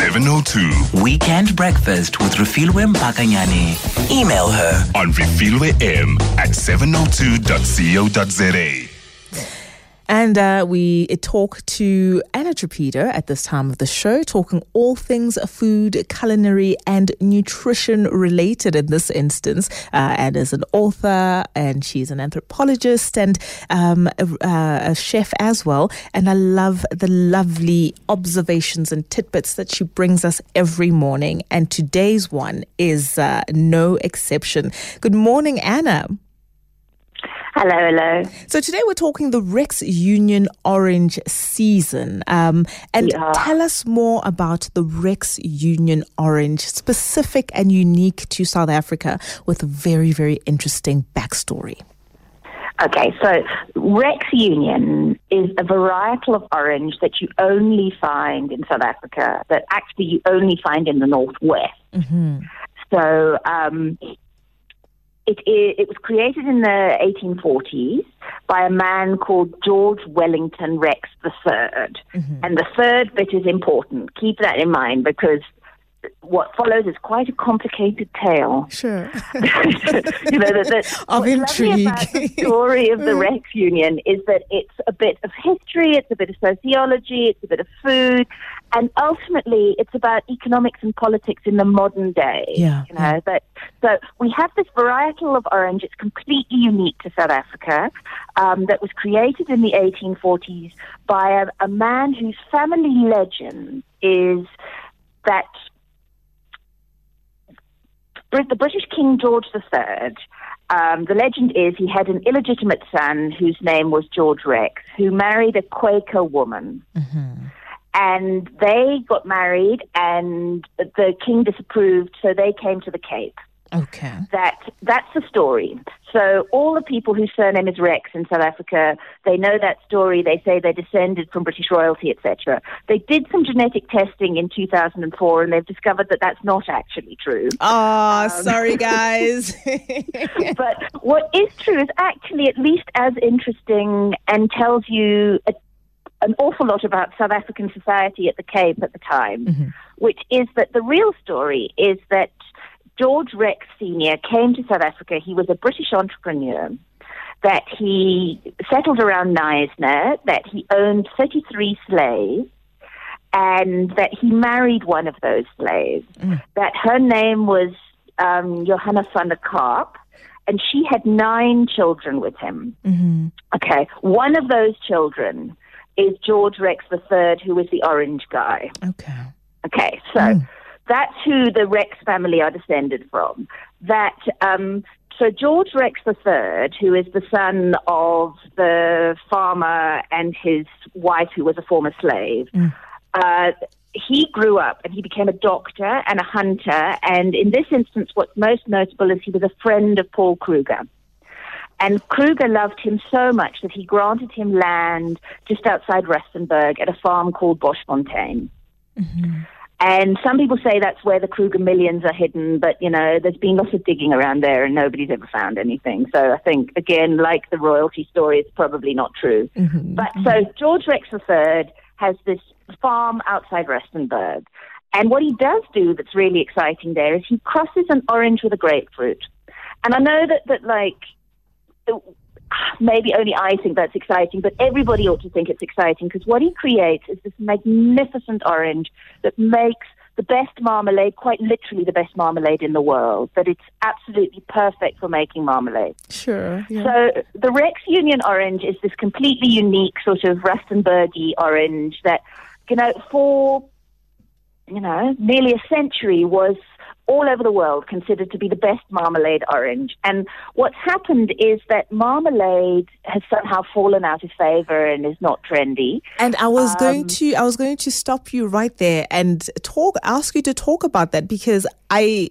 702 Weekend Breakfast with Refilwe Mpakanyani. Email her. on Refilwe M at 702.co.za. And uh, we talk to Anna Trapido at this time of the show, talking all things food, culinary, and nutrition related in this instance. Uh, Anna's an author and she's an anthropologist and um, a, a chef as well. And I love the lovely observations and tidbits that she brings us every morning. And today's one is uh, no exception. Good morning, Anna. Hello, hello. So today we're talking the Rex Union Orange season. Um, and Yeah. tell us more about the Rex Union Orange, specific and unique to South Africa, with a very, very interesting backstory. Okay, so Rex Union is a varietal of orange that you only find in South Africa, that actually you only find in the northwest. So um, it, it was created in the 1840s by a man called George Wellington Rex III. Mm-hmm. And the third bit is important. Keep that in mind because what follows is quite a complicated tale. Sure. you know, that, that Of lovely about the story of the Rex Union is that it's a bit of history, it's a bit of sociology, it's a bit of food, and ultimately it's about economics and politics in the modern day. Yeah, You know, that so we have this varietal of orange. It's completely unique to South Africa. Um, that was created in the 1840s by a, a man whose family legend is that the British King George III, um, the legend is he had an illegitimate son whose name was George Rex, who married a Quaker woman. And they got married, and the king disapproved, so they came to the Cape. Okay. That that's the story. So all the people whose surname is Rex in South Africa, they know that story. They say they're descended from British royalty, etc. They did some genetic testing in 2004, and they've discovered that that's not actually true. Oh, sorry, guys. but what is true is actually at least as interesting and tells you a, an awful lot about South African society at the Cape at the time, mm-hmm. which is that the real story is that George Rex Sr. came to South Africa. He was a British entrepreneur. That he settled around Knysna, that he owned 33 slaves, and that he married one of those slaves. Mm. That her name was um, Johanna van der Karp, and she had nine children with him. Mm-hmm. Okay, one of those children is George Rex III, who was the orange guy. okay. Okay, so mm. That's who the Rex family are descended from. That um, so George Rex III, who is the son of the farmer and his wife, who was a former slave. Uh, he grew up and he became a doctor and a hunter. And in this instance, what's most notable is he was a friend of Paul Kruger. And Kruger loved him so much that he granted him land just outside Rustenburg at a farm called Boschfontein. And some people say that's where the Kruger millions are hidden, but you know, there's been lots of digging around there and nobody's ever found anything. So I think, again, like the royalty story, it's probably not true. Mm-hmm. But so George Rex III has this farm outside Rustenburg. And what he does do that's really exciting there is he crosses an orange with a grapefruit. And I know that, that like, maybe only I think that's exciting, but everybody ought to think it's exciting because what he creates is this magnificent orange that makes the best marmalade, quite literally the best marmalade in the world, that it's absolutely perfect for making marmalade. Sure. Yeah. So the Rex Union orange is this completely unique sort of Rustenburgy orange that, you know, for, you know, nearly a century was all over the world considered to be the best marmalade orange. And what's happened is that marmalade has somehow fallen out of favor and is not trendy. And I was Um, going to I was going to stop you right there and talk ask you to talk about that because I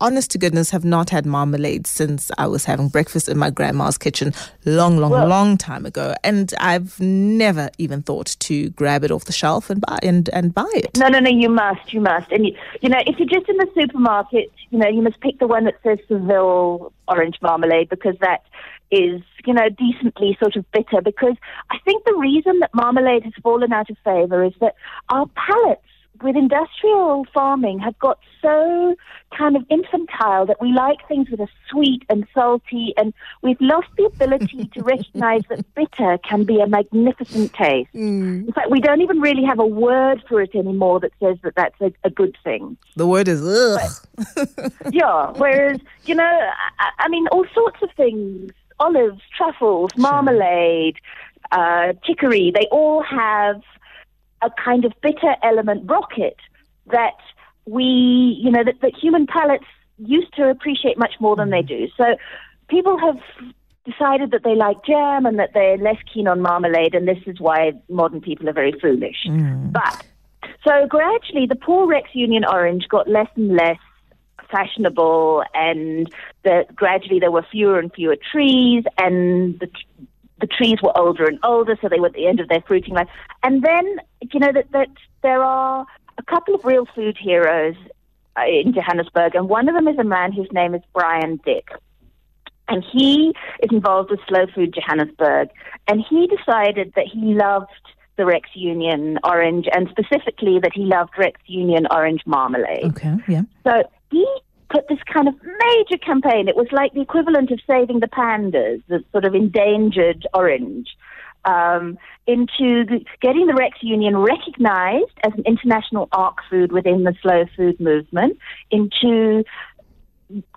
honest to goodness have not had marmalade since I was having breakfast in my grandma's kitchen long long Well- long time ago and I've never even thought to grab it off the shelf and buy and, and buy it. No, no, no, you must, you must. And, you, you know, if you're just in the supermarket, you know, you must pick the one that says Seville orange marmalade because that is, you know, decently sort of bitter. Because I think the reason that marmalade has fallen out of favor is that our palates, with industrial farming have got so kind of infantile that we like things that are sweet and salty, and we've lost the ability to recognize that bitter can be a magnificent taste. Mm. In fact, we don't even really have a word for it anymore that says that that's a, a good thing. The word is ugh. yeah, whereas, you know, I, I mean, all sorts of things olives, truffles, marmalade, uh, chicory, they all have a kind of bitter element rocket that we, you know, that, that human palates used to appreciate much more than they mm. do. So people have decided that they like jam and that they're less keen on marmalade, and this is why modern people are very foolish. Mm. But so gradually, the poor Rex Union orange got less and less fashionable, and the, gradually there were fewer and fewer trees, and the the trees were older and older, so they were at the end of their fruiting life. And then, you know, that, that there are a couple of real food heroes uh, in Johannesburg, and one of them is a man whose name is Brian Dick. And he is involved with Slow Food Johannesburg, and he decided that he loved the Rex Union orange, and specifically that he loved Rex Union orange marmalade. Okay, yeah. So he put this kind of major campaign. It was like the equivalent of saving the pandas, the sort of endangered orange, um, into getting the Rex Union recognized as an international ARC food within the slow food movement, into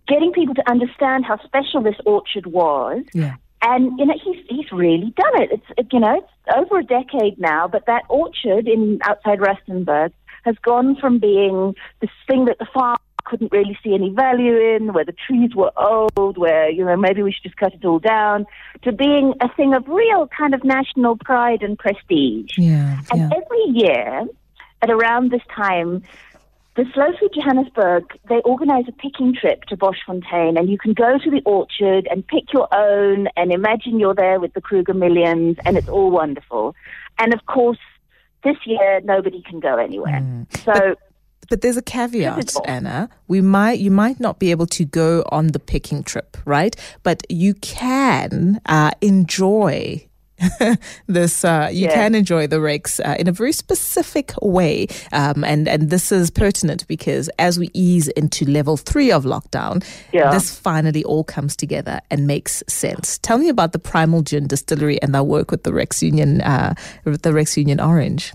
getting people to understand how special this orchard was. Yeah. And you know he's he's really done it. It's you know it's over a decade now, but that orchard in outside Rustenburg has gone from being this thing that the farm couldn't really see any value in, where the trees were old, where, you know, maybe we should just cut it all down, to being a thing of real kind of national pride and prestige. Yeah. And yeah. every year, at around this time, the Slow Food Johannesburg, they organize a picking trip to Boschfontein, and you can go to the orchard and pick your own and imagine you're there with the Kruger Millions, and it's all wonderful. And of course, this year, nobody can go anywhere. Mm. So, But there's a caveat, Anna. We might you might not be able to go on the picking trip, right? But you can uh, enjoy this. Uh, you Yeah. can enjoy the Rex uh, in a very specific way, um, and and this is pertinent because as we ease into level three of lockdown, Yeah. this finally all comes together and makes sense. Tell me about the Primal Gin Distillery and their work with the Rex Union, uh, with the Rex Union Orange.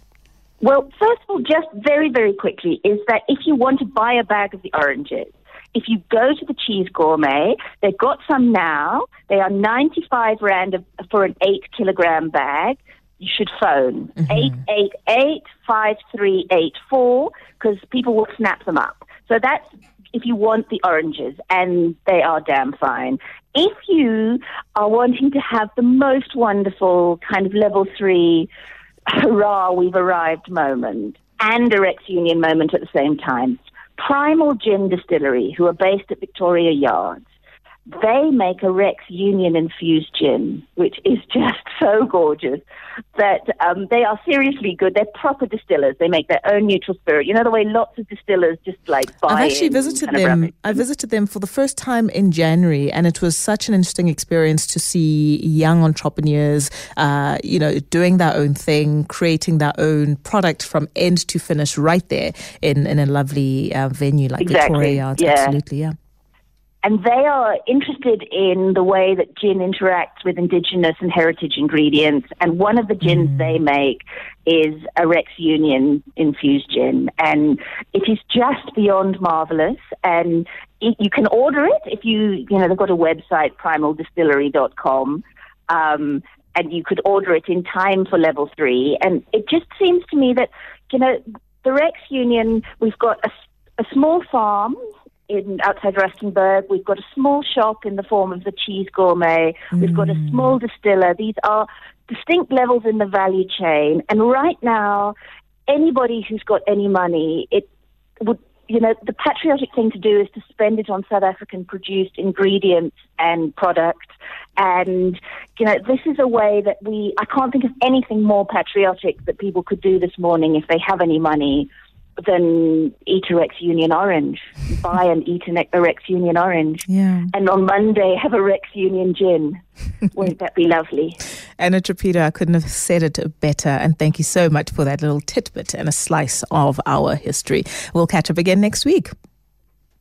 Well, first of all, just very, very quickly, is that if you want to buy a bag of the oranges, if you go to the Cheese Gourmet, they've got some now. They are 95 Rand for an 8 kilogram bag. You should phone mm-hmm. 888 5384 because people will snap them up. So that's if you want the oranges, and they are damn fine. If you are wanting to have the most wonderful kind of level three, hurrah, we've arrived moment, and a Rex Union moment at the same time, Primal Gin Distillery, who are based at Victoria Yards, they make a Rex Union infused gin, which is just so gorgeous that um, they are seriously good. They're proper distillers. They make their own neutral spirit. You know the way lots of distillers just like buy. I've actually visited them. I visited them for the first time in January, and it was such an interesting experience to see young entrepreneurs, uh, you know, doing their own thing, creating their own product from end to finish, right there in in a lovely uh, venue like Exactly, Victoria Yards. yeah. Absolutely, yeah. And they are interested in the way that gin interacts with indigenous and heritage ingredients. And one of the gins they make is a Rex Union infused gin, and it is just beyond marvelous. And it, you can order it if you, you know, they've got a website, primaldistillery.com. Um, and you could order it in time for level three. And it just seems to me that, you know, the Rex Union, we've got a, a small farm in outside Rustenburg. We've got a small shop in the form of the Cheese Gourmet. We've got a mm. small distiller. These are distinct levels in the value chain. And right now, anybody who's got any money, it would you know, the patriotic thing to do is to spend it on South African produced ingredients and products. And, you know, this is a way that we, I can't think of anything more patriotic that people could do this morning if they have any money than eat a Rex Union orange. Buy and eat a Rex Union orange. Yeah. And on Monday, have a Rex Union gin. Won't that be lovely? Anna Trapido, I couldn't have said it better. And thank you so much for that little tidbit and a slice of our history. We'll catch up again next week.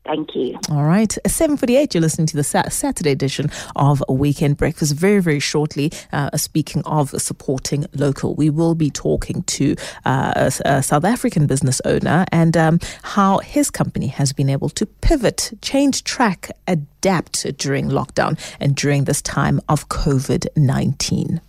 Thank you. All right. 7.48, you're listening to the Saturday edition of Weekend Breakfast. Very, very shortly, uh, speaking of supporting local, we will be talking to uh, a, a, South African business owner and um, how his company has been able to pivot, change track, adapt during lockdown and during this time of COVID 19.